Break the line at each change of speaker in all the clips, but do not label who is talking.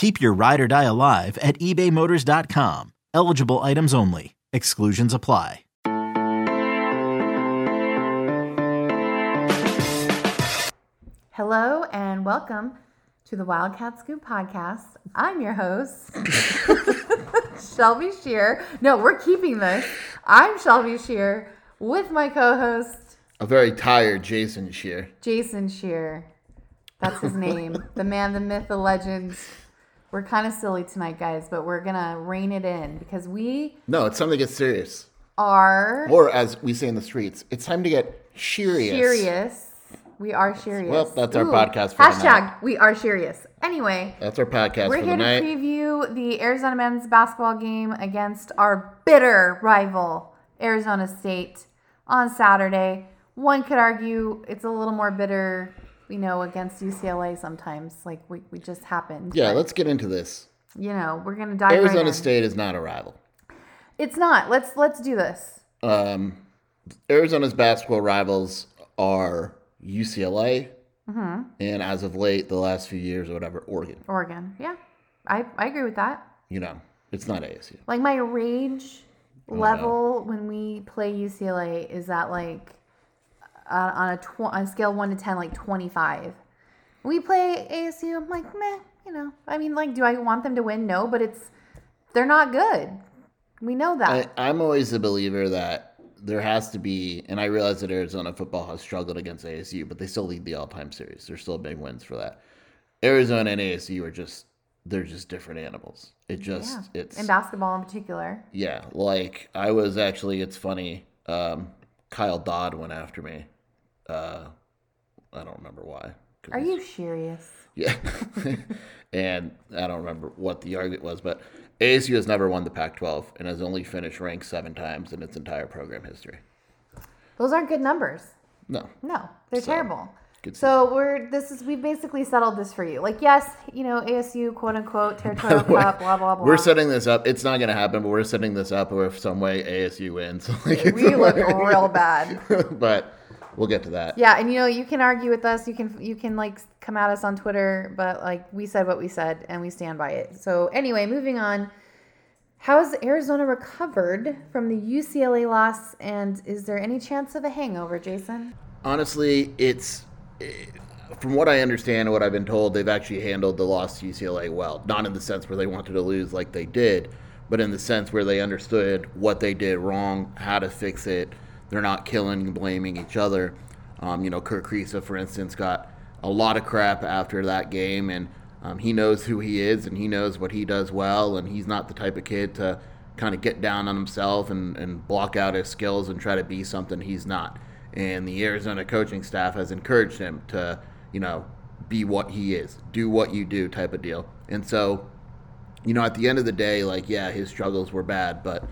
Keep your ride or die alive at ebaymotors.com. Eligible items only. Exclusions apply.
Hello and welcome to the Wildcat Scoop podcast. I'm your host, Shelby Scheer. No, we're keeping this. I'm Shelby Scheer with my co host,
A very tired Jason Scheer.
Jason Scheer. That's his name. the man, the myth, the legend. We're kind of silly tonight, guys, but we're going to rein it in because we
No, it's time to get serious.
are
Or as we say in the streets, it's time to get serious.
serious. We are serious.
Well, that's our podcast for
Hashtag,
night.
we are serious. Anyway,
That's our podcast
We're
for
here
the
to
night.
preview the Arizona men's basketball game against our bitter rival, Arizona State, on Saturday. One could argue it's a little more bitter, you know, against UCLA sometimes. Like we, we just happened.
yeah,
But,
let's get into this.
you know, we're gonna dive right
Arizona
in.
State is not a rival.
It's not. Let's let's do this.
Um, Arizona's basketball rivals are UCLA,
Mm-hmm.
and as of late, the last few years or whatever, Oregon.
Oregon. Yeah. I, I agree with that.
You know, it's not ASU.
Like my rage level when we play UCLA is that like uh, on a, tw- on a scale one to ten, like twenty five. We play ASU. I'm like, meh. You know, I mean, like, do I want them to win? No, but it's they're not good. We know that.
I, I'm always a believer that there has to be, and I realize that Arizona football has struggled against ASU, but they still lead the all-time series. There's still big wins for that. Arizona and ASU are just they're just different animals. It just
yeah.
it's
in basketball in particular.
yeah. Like I was actually, it's funny. Um, Kyle Dodd went after me. Uh, I don't remember why.
Are you serious?
yeah. and I don't remember what the argument was, but ASU has never won the Pac 12 and has only finished ranked seven times in its entire program history.
Those aren't good numbers.
No.
No, they're
So,
terrible. So we're this is we basically settled this for you. Like yes, you know ASU quote unquote territorial
way,
cup, blah blah blah.
We're setting this up. It's not going to happen, but we're setting this up where if some way ASU wins. Like,
we look real bad.
but we'll get to that.
Yeah, and you know you can argue with us. You can you can like come at us on Twitter, but like we said what we said and we stand by it. So anyway, moving on. How's Arizona recovered from the UCLA loss, and is there any chance of a hangover, Jason?
Honestly, it's eh, from what I understand and what I've been told, they've actually handled the loss to UCLA well. Not in the sense where they wanted to lose like they did, but in the sense where they understood what they did wrong, how to fix it. They're not killing and blaming each other. Um, you know, Kerr Kriisa, for instance, got a lot of crap after that game, and um, he knows who he is and he knows what he does well, and he's not the type of kid to kind of get down on himself and, and block out his skills and try to be something he's not. And the Arizona coaching staff has encouraged him to, you know, be what he is, do what you do type of deal. And so, you know, at the end of the day, like, yeah, his struggles were bad, but,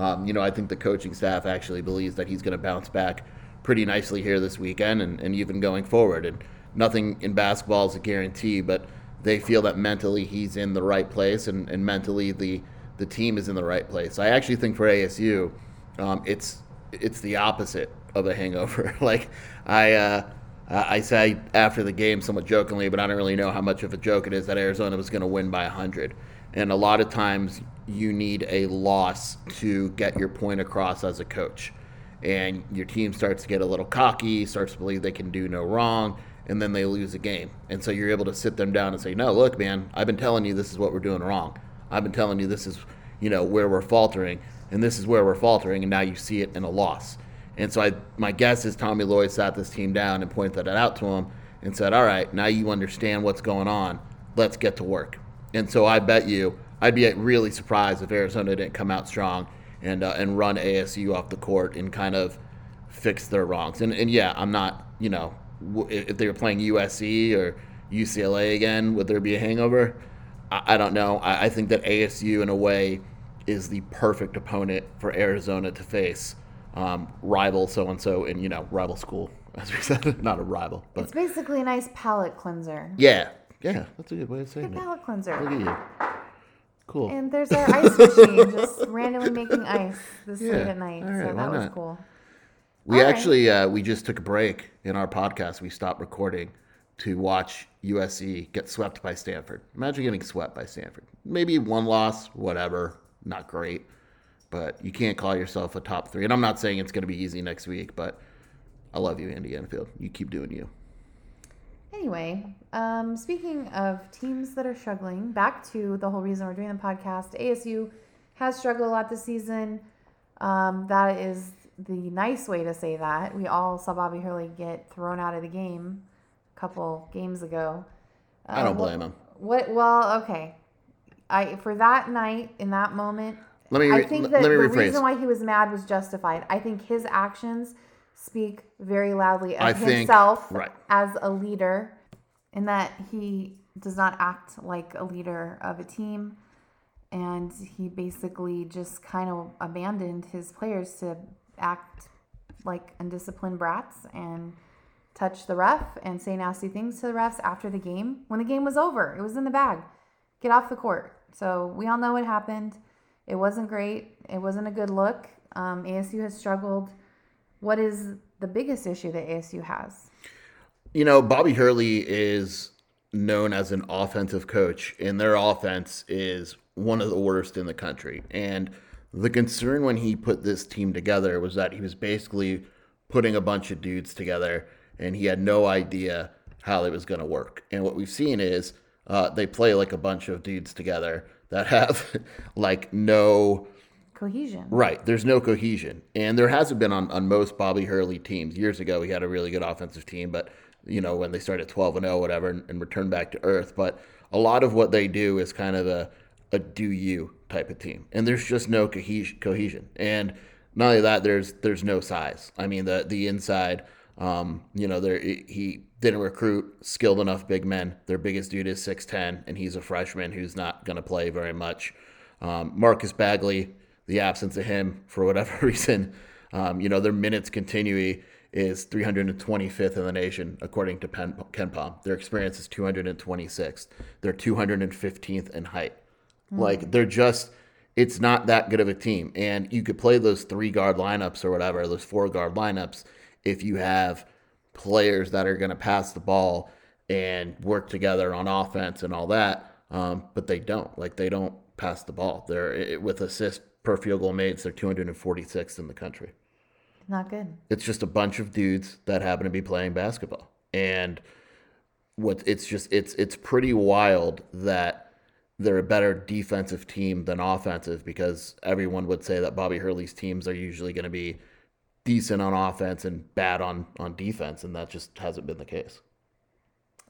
um, you know, I think the coaching staff actually believes that he's going to bounce back pretty nicely here this weekend and, and even going forward. And nothing in basketball is a guarantee, but they feel that mentally he's in the right place and, and mentally the, the team is in the right place. I actually think for ASU, um, it's it's the opposite of a hangover. like I uh, I say after the game somewhat jokingly, but I don't really know how much of a joke it is that Arizona was going to win by 100. And a lot of times you need a loss to get your point across as a coach. And your team starts to get a little cocky, starts to believe they can do no wrong, and then they lose a game. And so you're able to sit them down and say, "No, look, man, I've been telling you this is what we're doing wrong. I've been telling you this is, you know, where we're faltering, and this is where we're faltering, and now you see it in a loss." And so I, my guess is Tommy Lloyd sat this team down and pointed that out to him and said, "All right, now you understand what's going on. Let's get to work." And so I bet you, I'd be really surprised if Arizona didn't come out strong and uh, and run ASU off the court and kind of fix their wrongs. And and yeah, I'm not, you know, if they were playing USC or UCLA again, would there be a hangover? I, I don't know. I, I think that ASU, in a way, is the perfect opponent for Arizona to face. Um, rival so and so, and you know, rival school, as we said, not a rival, but
It's basically a nice palate cleanser.
yeah, yeah, that's a good way of saying
Good
it.
palate cleanser.
Look at you. Cool.
And there's our ice machine just randomly making ice this late at night.
all right,
so
why
that was
not?
cool.
we
all right.
actually uh, we just took a break in our podcast. We stopped recording to watch USC get swept by Stanford. Imagine getting swept by Stanford. Maybe one loss, whatever, not great, but you can't call yourself a top three. And I'm not saying it's going to be easy next week, but I love you, Andy Enfield. You keep doing you.
Anyway, um, speaking of teams that are struggling, back to the whole reason we're doing the podcast. ASU has struggled a lot this season. Um, that is the nice way to say that. We all saw Bobby Hurley get thrown out of the game a couple games ago.
I don't
Uh,
blame him.
What? Well, okay. I for that night in that moment,
Let me
I
re-
think
let
that the
rephrase.
reason why he was mad was justified. I think his actions speak very loudly of
I think-
himself
right.
as a leader, in that he does not act like a leader of a team, and he basically just kind of abandoned his players to act like undisciplined brats and touch the ref and say nasty things to the refs after the game when the game was over. It was in the bag. Get off the court. So we all know what happened. It wasn't great. It wasn't a good look. Um, ASU has struggled. What is the biggest issue that ASU has?
You know, Bobby Hurley is known as an offensive coach, and their offense is one of the worst in the country. And the concern when he put this team together was that he was basically putting a bunch of dudes together, and he had no idea how it was going to work. And what we've seen is uh, they play like a bunch of dudes together that have like no
Cohesion.
Right. There's no cohesion. And there hasn't been on, on most Bobby Hurley teams. Years ago, he had a really good offensive team, but, you know, when they started 12 and 0, whatever, and, and returned back to earth. But a lot of what they do is kind of a, a do you type of team. And there's just no cohesion. And not only that, there's there's no size. I mean, the, the inside, um, you know, there he didn't recruit skilled enough big men. Their biggest dude is 6'10, and he's a freshman who's not going to play very much. Um, Marcus Bagley, the absence of him for whatever reason, um, you know, their minutes continuity is 325th in the nation, according to Pen, KenPom. Their experience is 226th. They're 215th in height. Like, they're just, it's not that good of a team. And you could play those three guard lineups or whatever, those four guard lineups, if you have players that are going to pass the ball and work together on offense and all that. Um, but they don't. Like they don't pass the ball. They're it, with assists per field goal made. They're 246th in the country.
Not good.
It's just a bunch of dudes that happen to be playing basketball, and what it's just it's it's pretty wild that they're a better defensive team than offensive because everyone would say that Bobby Hurley's teams are usually going to be decent on offense and bad on on defense, and that just hasn't been the case.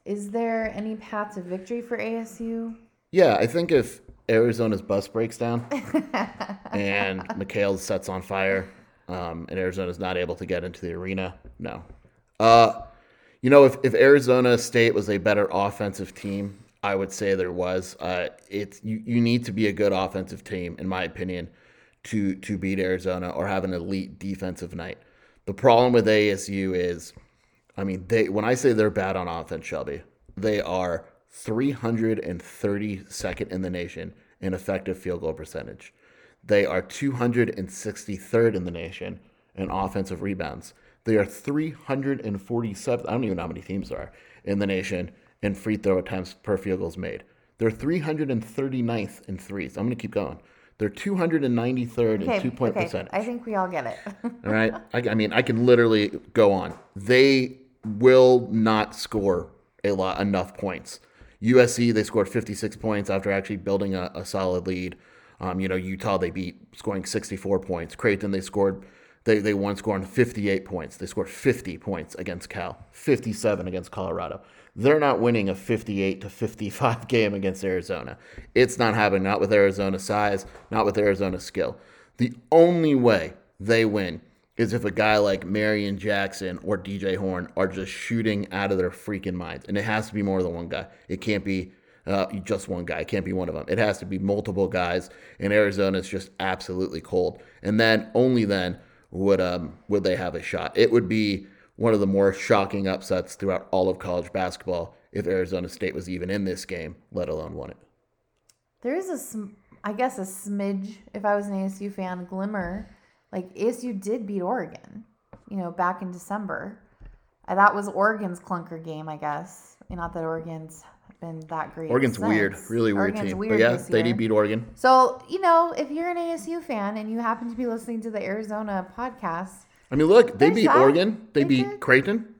Is there any path to victory for ASU?
Yeah, I think if Arizona's bus breaks down and McKale sets on fire, um, and Arizona's not able to get into the arena, no. Uh, you know, if, if Arizona State was a better offensive team, I would say there was. Uh, it's you, you need to be a good offensive team, in my opinion, to to beat Arizona or have an elite defensive night. The problem with ASU is, I mean, they when I say they're bad on offense, Shelby, they are 332nd in the nation in effective field goal percentage. They are 263rd in the nation in offensive rebounds. They are 347th. I don't even know how many teams there are in the nation in free throw attempts per field goals made. They're 339th in threes. I'm going to keep going. They're 293rd in two point
okay.
percentage.
I think we all get it.
All right. I, I mean, I can literally go on. They will not score a lot enough points. USC they scored 56 points after actually building a, a solid lead. Um, you know, Utah they beat scoring 64 points. Creighton they scored They, they won scoring 58 points. They scored 50 points against Cal, 57 against Colorado. They're not winning a 58 to 55 game against Arizona. It's not happening, not with Arizona size, not with Arizona skill. The only way they win is if a guy like Marreon Jackson or DJ Horne are just shooting out of their freaking minds. And it has to be more than one guy. It can't be uh, just one guy. It can't be one of them. It has to be multiple guys. And Arizona is just absolutely cold. And then only then would um would they have a shot. It would be one of the more shocking upsets throughout all of college basketball if Arizona State was even in this game, let alone won it.
There is a, sm- I guess, a smidge. If I was an ASU fan, glimmer. Like ASU did beat Oregon, you know, back in December. Uh, that was Oregon's clunker game, I guess. Not that Oregon's been that great.
Oregon's
since.
weird, really weird
Oregon's
team.
weird
but yeah, they did beat Oregon.
So, you know, if you're an ASU fan and you happen to be listening to the Arizona podcast,
I mean, look, they beat
that.
Oregon. They,
They
beat
did.
Creighton.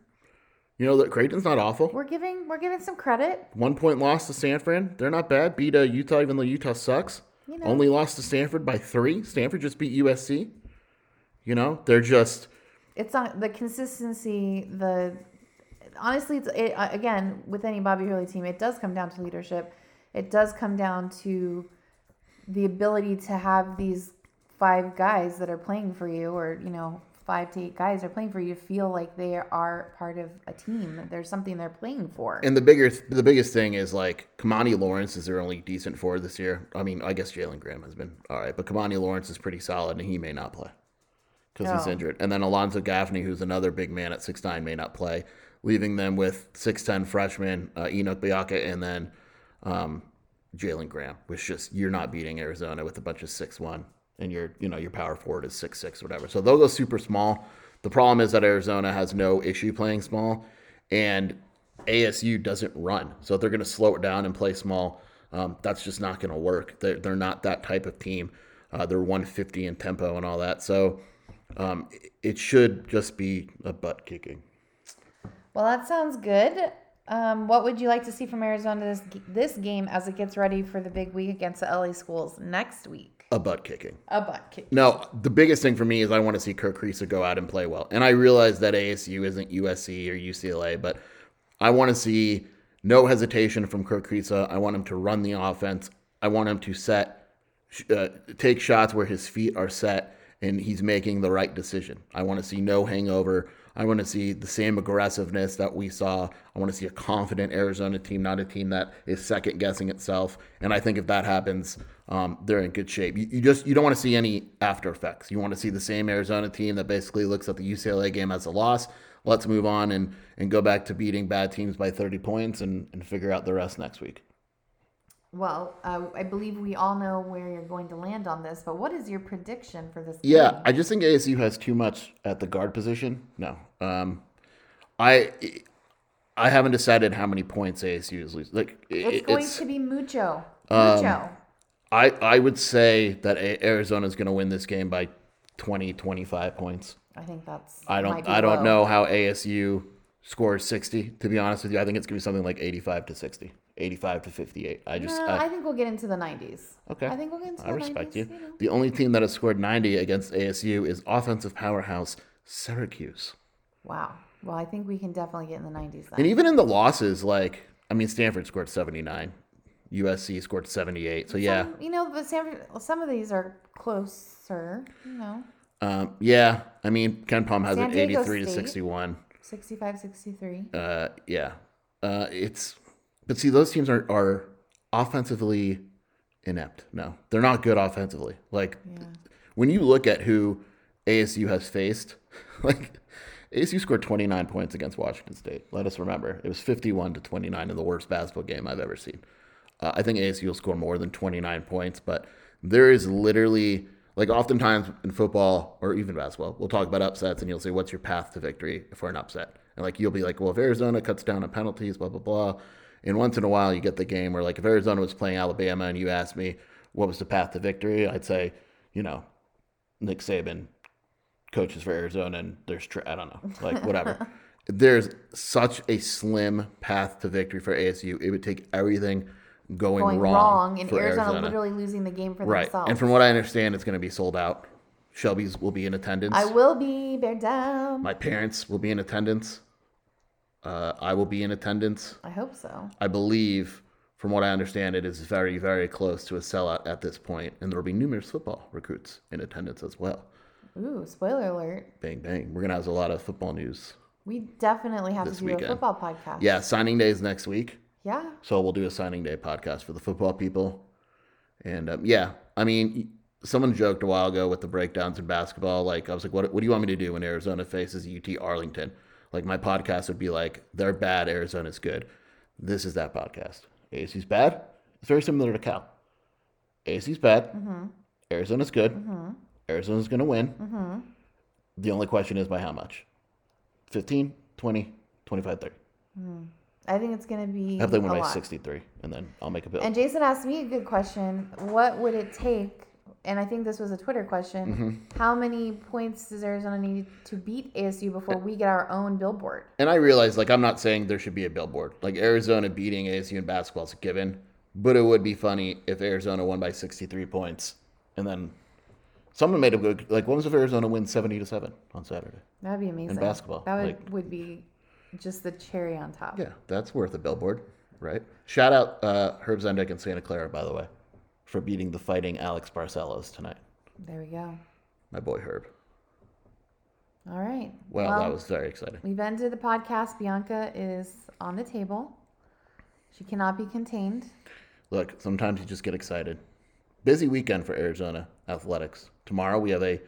You know that Creighton's not awful.
we're giving we're giving some credit.
One point loss to Stanford. They're not bad. Beat uh, Utah, even though Utah sucks.
You know.
Only lost to Stanford by three. Stanford just beat USC. You know, they're just
It's not the consistency, the honestly, it's it, uh, again with any Bobby Hurley team, it does come down to leadership. It does come down to the ability to have these five guys that are playing for you, or you know, five to eight guys are playing for you, to feel like they are part of a team. There's something they're playing for.
And the bigger, the biggest thing is like Kimani Lawrence is their only decent forward this year. I mean, I guess Jalen Graham has been all right, but Kimani Lawrence is pretty solid, and he may not play because he's
Oh.
injured. And then Alonzo Gaffney, who's another big man at six nine, may not play, leaving them with six ten freshman uh, Enoch Boakye and then um, Jalen Graham. Which just you're not beating Arizona with a bunch of six one, and your you know your power forward is six six whatever. So they'll go super small. The problem is that Arizona has no issue playing small, and ASU doesn't run. So if they're going to slow it down and play small, um, that's just not going to work. They're, they're not that type of team. Uh, they're 150 in tempo and all that. So um, it- should just be a butt kicking.
Well, that sounds good. Um, what would you like to see from Arizona this this game as it gets ready for the big week against the LA schools next week?
A butt kicking.
A butt kick.
No, the biggest thing for me is I want to see Kerr Kriisa go out and play well. And I realize that ASU isn't USC or UCLA, but I want to see no hesitation from Kerr Kriisa. I want him to run the offense. I want him to set, uh, take shots where his feet are set and he's making the right decision. I want to see no hangover. I want to see the same aggressiveness that we saw. I want to see a confident Arizona team, not a team that is second guessing itself. And I think if that happens, um, they're in good shape. You, you just you don't want to see any after effects. You want to see the same Arizona team that basically looks at the UCLA game as a loss. Let's move on and and go back to beating bad teams by 30 points and, and figure out the rest next week.
Well, uh, I believe we all know where you're going to land on this, but what is your prediction for this? Game?
Yeah,
game?
I just think ASU has too much at the guard position. No, um, I I haven't decided how many points ASU is losing. Like it-
it's going
it's,
to be mucho,
Um,
mucho.
I I would say that Arizona is going to win this game by 20, 25 points.
I think that's.
I don't I don't
low.
know how ASU scores 60 to be honest with you. I think it's going to be something like 85 to 60, 85 to 58. I just
No,
I,
I think we'll get into the 90s.
Okay.
I think we'll get into the
I respect
90s,
you.
know.
The only team that has scored 90 against ASU is offensive powerhouse Syracuse.
Wow. Well, I think we can definitely get in the 90s then.
And even in the losses, like I mean, Stanford scored 79, USC scored 78. So yeah,
Some- you know, but Sanford, some of these are closer. You know,
um, yeah. I mean, KenPom has
San
it
Diego
83 to 61.
65, 63.
Uh, yeah, uh, it's but see, those teams are are offensively inept. No, they're not good offensively. Like when you look at who ASU has faced, like ASU scored 29 points against Washington State. Let us remember, it was 51 to 29 in the worst basketball game I've ever seen. Uh, I think ASU will score more than 29 points, but there is literally like oftentimes in football or even basketball, we'll talk about upsets and you'll say, "What's your path to victory for an upset?" And like you'll be like, "Well, if Arizona cuts down on penalties, blah blah blah." And once in a while, you get the game where like if Arizona was playing Alabama and you asked me what was the path to victory, I'd say, you know, Nick Saban coaches for Arizona and there's tra- I don't know, like whatever. there's such a slim path to victory for ASU. It would take everything going,
Going
wrong,
wrong, and Arizona,
Arizona.
literally losing the game for
right.
themselves.
And from what I understand, it's going to be sold out. Shelby's will be in attendance.
I will be bear down.
My parents will be in attendance. Uh, I will be in attendance.
I hope so.
I believe, from what I understand, it is very, very close to a sellout at this point, and there will be numerous football recruits in attendance as well.
Ooh, spoiler alert.
Bang, bang. We're going to have a lot of football news.
We definitely have to do
weekend.
a football podcast.
Yeah, signing day is next week.
Yeah.
So we'll do a signing day podcast for the football people. And um, yeah, I mean, someone joked a while ago with the breakdowns in basketball. Like, I was like, what, what do you want me to do when Arizona faces UT Arlington? Like, my podcast would be like, they're bad, Arizona's good. This is that podcast. ASU's bad. It's very similar to Cal. ASU's bad. Mm-hmm. Arizona's good. Mm-hmm. Arizona's going to win. Mm-hmm. The only question is by how much? 15, 20, 25, 30. Hmm.
I think it's going to be
I have win by 63, and then I'll make a bill.
And Jason asked me a good question. What would it take? And I think this was a Twitter question.
Mm-hmm.
How many points does Arizona need to beat ASU before we get our own billboard?
And I realize, like, I'm not saying there should be a billboard. Like, Arizona beating ASU in basketball is a given, but it would be funny if Arizona won by 63 points, and then someone made a good, like, what was if Arizona wins 70 to seven on Saturday?
That'd be amazing.
in basketball,
That would,
like-
would be just the cherry on top.
Yeah, that's worth a billboard, right? Shout out uh, Herb Sendek and Santa Clara, by the way, for beating the fighting Alex Barcelos tonight.
There we go.
My boy Herb.
All right.
Well, that was very exciting.
We've ended the podcast. Bianca is on the table. She cannot be contained.
Look, sometimes you just get excited. Busy weekend for Arizona athletics. Tomorrow we have a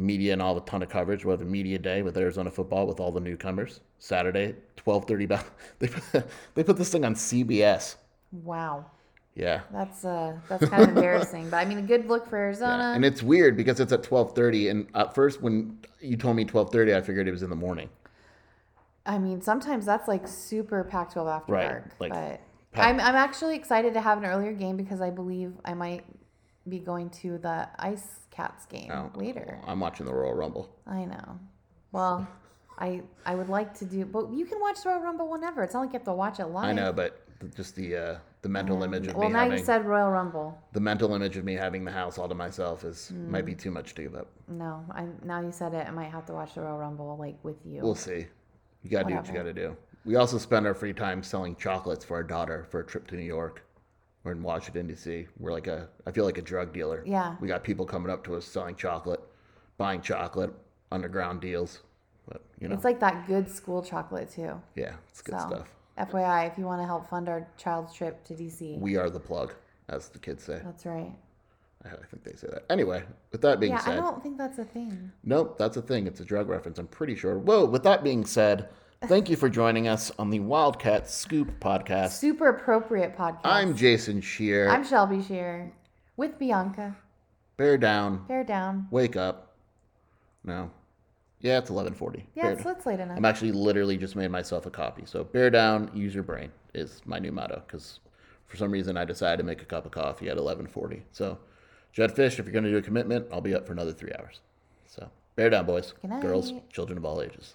media and all the ton of coverage. We have a media day with Arizona football with all the newcomers. Saturday, twelve thirty. They put, they put this thing on CBS.
Wow.
Yeah.
That's uh that's kind of embarrassing. But I mean a good look for Arizona.
And it's weird because it's at twelve thirty. And at first, when you told me twelve thirty, I figured it was in the morning.
I mean, sometimes that's like super Pac-12 after
Right,
dark.
like
but
Pac-
I'm I'm actually excited to have an earlier game because I believe I might be going to the Ice Cats game
Oh,
later.
I'm watching the Royal Rumble.
I know. Well, I I would like to do, but you can watch the Royal Rumble whenever. It's not like you have to watch it live.
I know, but just the uh, the mental image of
Well,
me
now
having
you said Royal Rumble.
the mental image of me having the house all to myself is might
Mm.
be too much to give up.
No, I now you said it. I might have to watch the Royal Rumble like with you.
We'll see. You gotta do what you gotta do. We also spend our free time selling chocolates for our daughter for a trip to New York. We're in Washington D.C. We're like a, I feel like a drug dealer.
Yeah.
We got people coming up to us selling chocolate, buying chocolate, underground deals. But you know,
it's like that good school chocolate too.
yeah, it's good
so,
stuff.
FYI, if you want to help fund our child's trip to DC,
We are the plug, as the kids say.
that's right.
I I think they say that. Anyway, with that being said.
Yeah, I don't think that's a thing.
Nope, that's a thing. It's a drug reference. I'm pretty sure. Whoa, with that being said, thank you for joining us on the Wildcat Scoop podcast.
Super appropriate podcast.
I'm Jason Scheer.
I'm Shelby Scheer with Bianca.
Bear down.
Bear down.
Wake up. No. Yeah, it's 1140.
Yeah,
Bear
it's,
down.
it's late enough.
I'm actually literally just made myself a copy. So bear down, use your brain is my new motto because for some reason I decided to make a cup of coffee at 1140. So Jedd Fisch, if you're going to do a commitment, I'll be up for another three hours. So bear down, boys,
Good
girls, children of all ages.